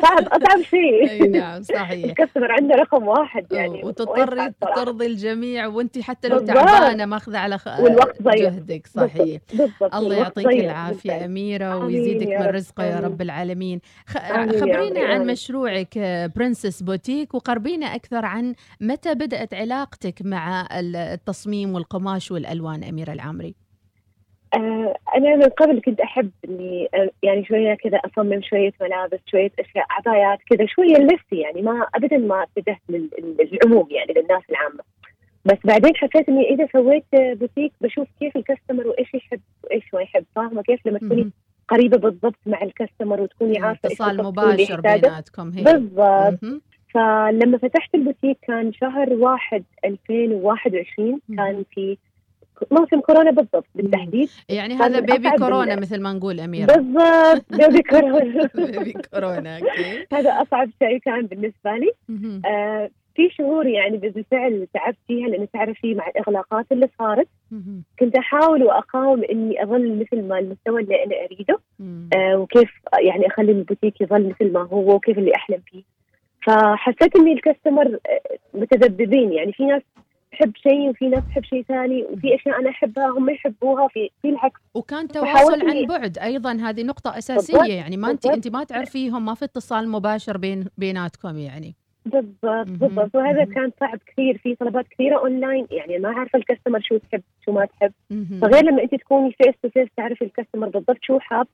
صعب اصعب شيء أي نعم صحيح ال customer عنده رقم واحد يعني وتضطري ترضي الجميع وأنت حتى لو بالضبط. تعبانة ماخذة على خ... والوقت ضيق. جهدك صحيح بالضبط الله يعطيك العافية بالفعل. أميرة ويزيدك من رزقه يا. رب العالمين خ... خبرينا عن. مشروعك برنسس بوتيك وقربينا أكثر عن متى بدأت علاقتك مع التصميم والقماش والألوان أميرة العامري؟ آه، أنا من قبل كنت أحب إني آه، يعني شوية كذا أصمم شوية ملابس شوية أشياء عبايات كذا شوية لنفسي يعني ما أبدا ما اتجهت لل- للعموم يعني للناس العامة. بس بعدين حسيت إني إذا سويت بوتيك بشوف كيف ال customer وإيش يحب وإيش ما يحب فاهمة كيف؟ لما تكوني قريبة بالضبط مع ال customer وتكوني عارفة إيش اتصال مباشر. بيناتكم هي. بالضبط. فلما فتحت البوتيك كان شهر واحد 2021 كان في موسم كورونا بالضبط بالتحديد. يعني هذا بيبي كورونا مثل ما نقول أميرة. بالضبط baby كورونا. baby كورونا okay. هذا أصعب شيء كان بالنسبة لي. آه في شهور يعني بالفعل تعبت فيها لأن تعرفي مع الإغلاقات اللي صارت. كنت أحاول وأقاوم إني أظل مثل ما المستوى اللي أنا أريده. آه وكيف يعني أخلي البوتيك يظل مثل ما هو وكيف اللي أحلم فيه. فحسيت إني ال customer آه، متذبذبين. يعني في ناس تحب شيء وفي ناس تحب شيء ثاني وفي أشياء أنا أحبها هم يحبوها في في العكس. وكان تواصل عن بعد أيضا هذه نقطة أساسية. بالضبط، يعني ما أنت. أنت ما تعرفيهم ما في اتصال مباشر بين بيناتكم يعني. بالضبط بالضبط. وهذا كان صعب كثير. في طلبات كثيرة اونلاين يعني ما عارفه ال customer شو تحب شو ما تحب. فغير لما أنت تكوني face to face تعرفي ال customer بالضبط شو حاب.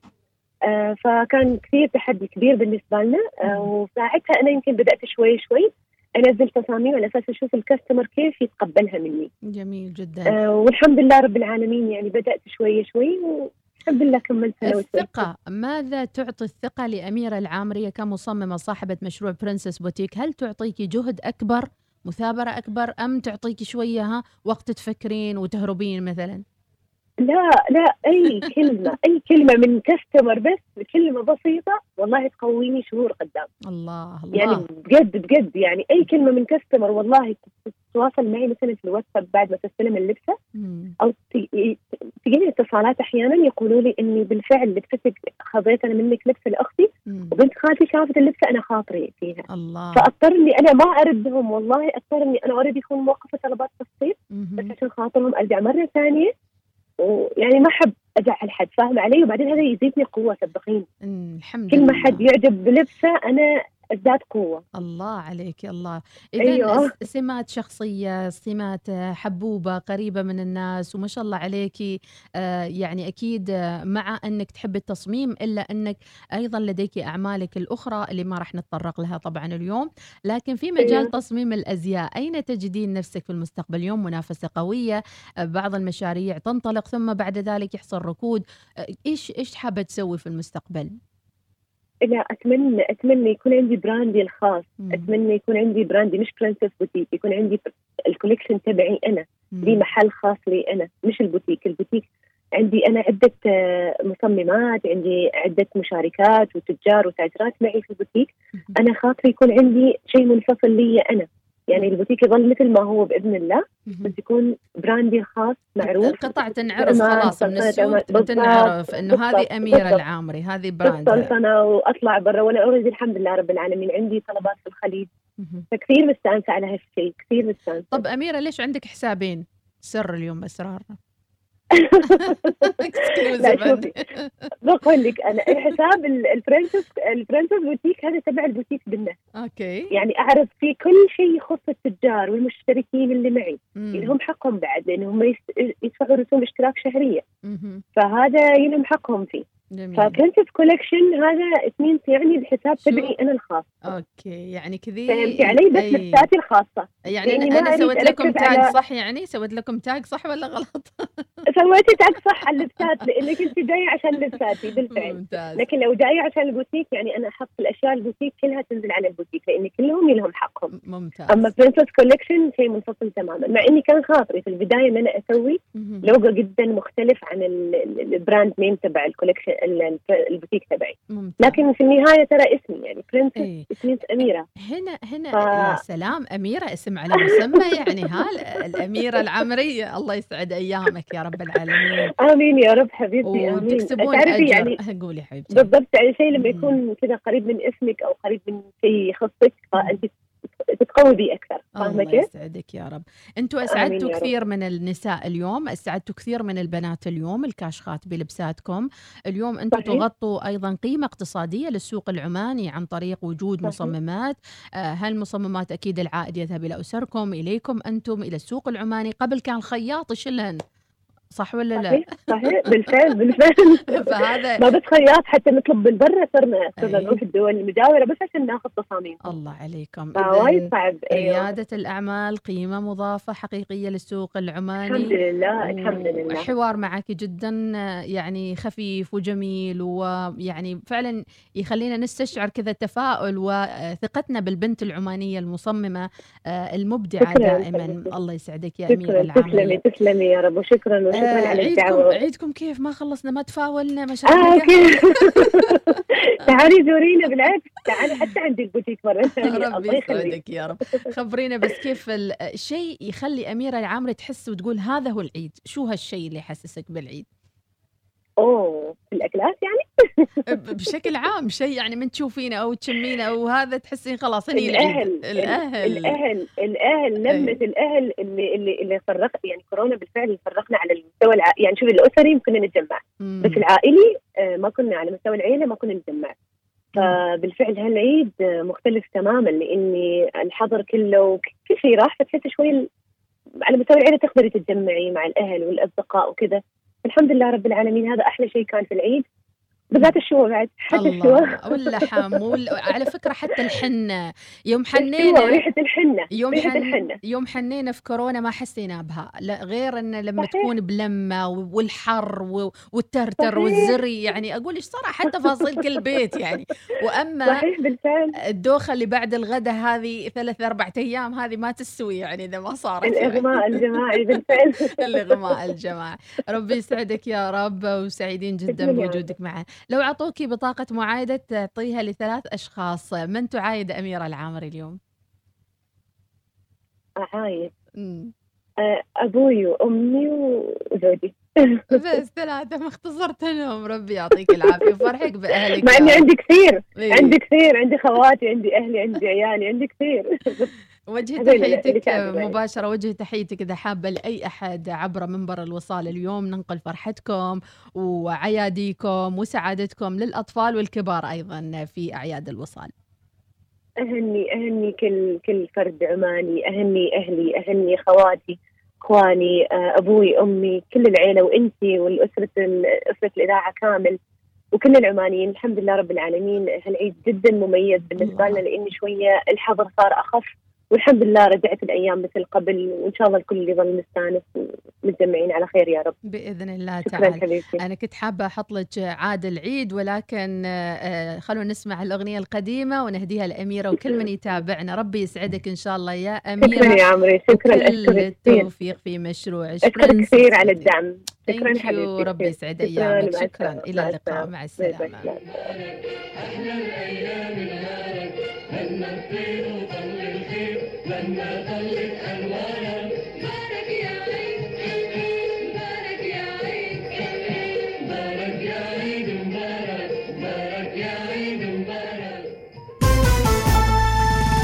فكان كثير تحدي كبير بالنسبة لنا. آه وساعتها أنا يمكن بدأت شوي شوي أنزل تصاميم على أساس أشوف ال customer كيف يتقبلها مني. جميل جدا. آه والحمد لله رب العالمين يعني بدأت شوي شوي والحمد لله كملت. الثقة ماذا تعطي الثقة لأميرة العامرية كمصممة صاحبة مشروع برنسس بوتيك هل تعطيك جهد أكبر مثابرة أكبر أم تعطيك شوية ها وقت تفكرين وتهربين مثلا؟ لا لا أي كلمة أي كلمة من كاستمر بس كلمة بسيطة والله تقويني شهور قدام. الله الله. يعني بجد بجد يعني أي كلمة من كاستمر والله تتواصل معي مثلا في الواتساب بعد ما تستلم اللبسة. أو تجيني اتصالات أحيانا يقولوا لي إني بالفعل لبستك خذيت أنا منك لبسة لأختي وبنت خالتي شافت اللبسة أنا خاطري فيها. الله. فأضطر إني أنا ما أردهم والله أضطر إني أنا اوريدي اكون موقفه طلبات تفصيل بس عشان خاطرهم أرجع مرة ثانية. يعني ما أحب أزعل حد فاهم علي؟ وبعدين هذا يزيدني قوة صدقيني. الحمد كل ما حد يعجب بلبسه أنا ازداد قوة. الله عليك الله. إذا أيوة. س- سمات شخصية سمات آه، حبوبة قريبة من الناس وما شاء الله عليكي آه، يعني أكيد آه، مع أنك تحب التصميم إلا أنك أيضا لديك أعمالك الأخرى اللي ما راح نتطرق لها طبعا اليوم. لكن في مجال أيوة. تصميم الأزياء أين تجدين نفسك في المستقبل؟ اليوم منافسة قوية آه، بعض المشاريع تنطلق ثم بعد ذلك يحصل ركود. إيش إيش حابة تسوي في المستقبل؟ لا أتمنى أتمنى يكون عندي brand ي الخاص. مم. أتمنى يكون عندي brand ي مش برنسس بوتيك يكون عندي ال collection تبعي أنا. لي محل خاص لي أنا مش البوتيك. البوتيك عندي أنا عدة آه، مصممات عندي عدة مشاركات وتجار وتاجرات معي في البوتيك. أنا خاطري يكون عندي شيء منفصل لي أنا. يعني البوتيك يظل مثل ما هو بإذن الله بس يكون brand ي الخاص معروف. القطع تنعرف خلاص من السوق تنعرف إنه هذه أميرة بالضبط. العامري هذه brand ها بالسلطنة وأطلع برا وأنا already الحمد لله رب العالمين عندي طلبات في الخليج. فكثير مستأنسة على هالشيء كثير مستأنسة. طب أميرة ليش عندك حسابين؟ سر اليوم أسرارنا. لا شوفي. بقول لك أنا الحساب ال- البرنسس البرنسس بوتيك هذا تبع البوتيك بالنفس okay. يعني أعرف فيه كل شيء يخص التجار والمشتركين اللي معي. مم. لهم حقهم بعد لأنهم يدفعوا رسوم اشتراك شهرية. مهم. فهذا يلهم حقهم فيه. جميل. فبرنسس كولكشن هذا اثنين يعني الحساب تبعي أنا الخاص أوكي يعني كذي فهمتي علي؟ بس أي. الخاصة. يعني, يعني أنا سويت لكم tag على- صح يعني؟ سويت لكم tag صح ولا غلط؟ سويتي tag صح على اللبسات لأنك أنت جاية عشان لبساتي بالفعل. ممتاز. لكن لو جاية عشان البوتيك يعني أنا أحط الأشياء البوتيك كلها تنزل على البوتيك لأن كلهم لهم حقهم. ممتاز. أما برنسس كولكشن شيء منفصل تماما مع إني كان خاطري في البداية ان أنا أسوي. لوجو جدا مختلف عن ال- ال- ال brand name تبع ال collection ال- ال- البوتيك تبعي. لكن في النهاية ترى اسمي يعني برنسس إيه. اسمي أميرة. هنا هنا ف- يا سلام أميرة اسم على مسمى يعني ها الأميرة العمرية. الله يسعد أيامك يا رب العالمين. آمين يا رب حبيبتي آمين. وتكسبون تعرفي يعني قولي حبيبتي. بالضبط يعني شيء لما يكون كذا قريب من اسمك أو قريب من شيء يخصك فأنت تتقوي به أكثر فاهمة الله كيف؟ يسعدك يا رب أنتوا آمين أسعدتوا. كثير من النساء اليوم أسعدتوا كثير من البنات اليوم الكاشخات بلبساتكم اليوم أنتم. تغطوا أيضا قيمة اقتصادية للسوق العماني عن طريق وجود صحيح. مصممات آه، هالمصممات أكيد العائد يذهب إلى أسركم إليكم أنتم إلى السوق العماني قبل كان خياط يشلهن صح ولا لا؟ صحيح صحيح. بالفعل بالفعل. فهذا ما بس خياط حتى نطلب من برا صرنا صرنا أي. نروح الدول المجاورة بس عشان ناخذ تصاميم. الله عليكم. فوايد إذن صعب. أيوه. ريادة الأعمال قيمة مضافة حقيقية للسوق العماني. الحمد لله الحمد لله. حوار معك جدا آه، يعني خفيف وجميل ويعني فعلا يخلينا نستشعر كذا التفاؤل وثقتنا بالبنت العمانية المصممة آه، المبدعة دائما. الله يسعدك يا أميرة شكرا. العامرية تسلمي تسلمي يا رب. وشكرا. وشكرا آه، على عيدكم الدعوة. عيدكم كيف؟ ما خلصنا ما تفاولنا ما شاء آه الله. تعالي زورينا بالعكس. تعالي حتى عندي البوتيك مرة ثانية. ربي يسعدك يا رب. خبرينا بس كيف الشيء يخلي أميرة العامري تحس وتقول هذا هو العيد. شو هالشيء اللي يحسسك بالعيد؟ أوه في الأكلات يعني؟ بشكل عام شيء يعني من تشوفينه أو تشمينه أو هذا تحسين خلاص هني الأهل الأهل. الأهل الأهل أي. الأهل اللي اللي اللي فرق يعني كورونا بالفعل فرقنا على المستوى الع... يعني شوفي الأسري كنا نتجمع. بس العائلي آه، ما كنا على مستوى العيلة ما كنا نتجمع. فبالفعل هالعيد آه، مختلف تماما لإني الحظر كله وكل شيء راح فتحس شوي على مستوى العيلة تقدري تتجمعي مع الأهل والأصدقاء وكذا. الحمد لله رب العالمين هذا أحلى شيء كان في العيد. بالذات الشوى بعد حتى الشوى الله واللحم وال... على فكرة حتى الحنة. يوم حنينا وريحه الحنة يوم ريحة حن... الحنة. يوم حنينا في كورونا ما حسينا بها. لا غير إن لما صحيح. تكون بلمة والحر و... والترتر صحيح. والزري يعني أقول إيش صار؟ حتى تفاصيل كل بيت يعني. وأما صحيح بالفعل. الدوخة اللي بعد الغداء هذه ثلاث أربع أيام هذه ما تستوي يعني إذا ما صارت يعني. الإغماء الجماعي بالفعل. الإغماء الجماعي. ربي يسعدك يا رب وسعيدين جدا. بوجودك معنا. لو اعطوكي بطاقة معايدة تعطيها لثلاث أشخاص من تعايد أميرة العامري اليوم عايد مم. آه، أبوي وأمي وزوجي بس ثلاثة ما اختصرتهم ربي يعطيك العافية وفرحك بأهلك مع رب. عندي كثير إيه. عندي كثير عندي خواتي عندي أهلي عندي عيالي عندي كثير وجه تحيتك. مباشرة وجه تحيتك إذا حابة لأي أحد عبر منبر الوصال اليوم. ننقل فرحتكم وعياديكم وسعادتكم للأطفال والكبار أيضا في أعياد الوصال. أهني أهني كل كل فرد عماني أهني أهلي أهني خواتي إخواني آه، أبوي أمي كل العيلة وإنتي والأسرة ال- أسرة الإذاعة كامل وكل العمانيين. الحمد لله رب العالمين. هالعيد جدا مميز بالنسبة لنا لأن شوية الحظر صار أخف. والحمد لله رجعت الأيام مثل قبل وإن شاء الله الكل يظل مستأنس ومتجمعين على خير يا رب. بإذن الله شكرا تعالى. حبيبتي. أنا كنت حابة أحط لك عاد العيد ولكن آه، آه، خلونا نسمع الأغنية القديمة ونهديها لأميرة وكل من يتابعنا. ربي يسعدك إن شاء الله يا أميرة. شكرا يا عمري شكرا. كثير. التوفيق في مشروع أشكرك كثير على الدعم. شكرا. حبيبتي. ربي. يسعد شكراً، مع شكرا. مع اللقاء. مع الأيام لما طلت يا يا يا مبارك بارك يا مبارك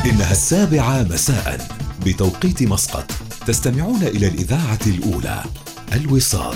إنها السابعة مساء بتوقيت مسقط. تستمعون إلى الإذاعة الأولى الوصال.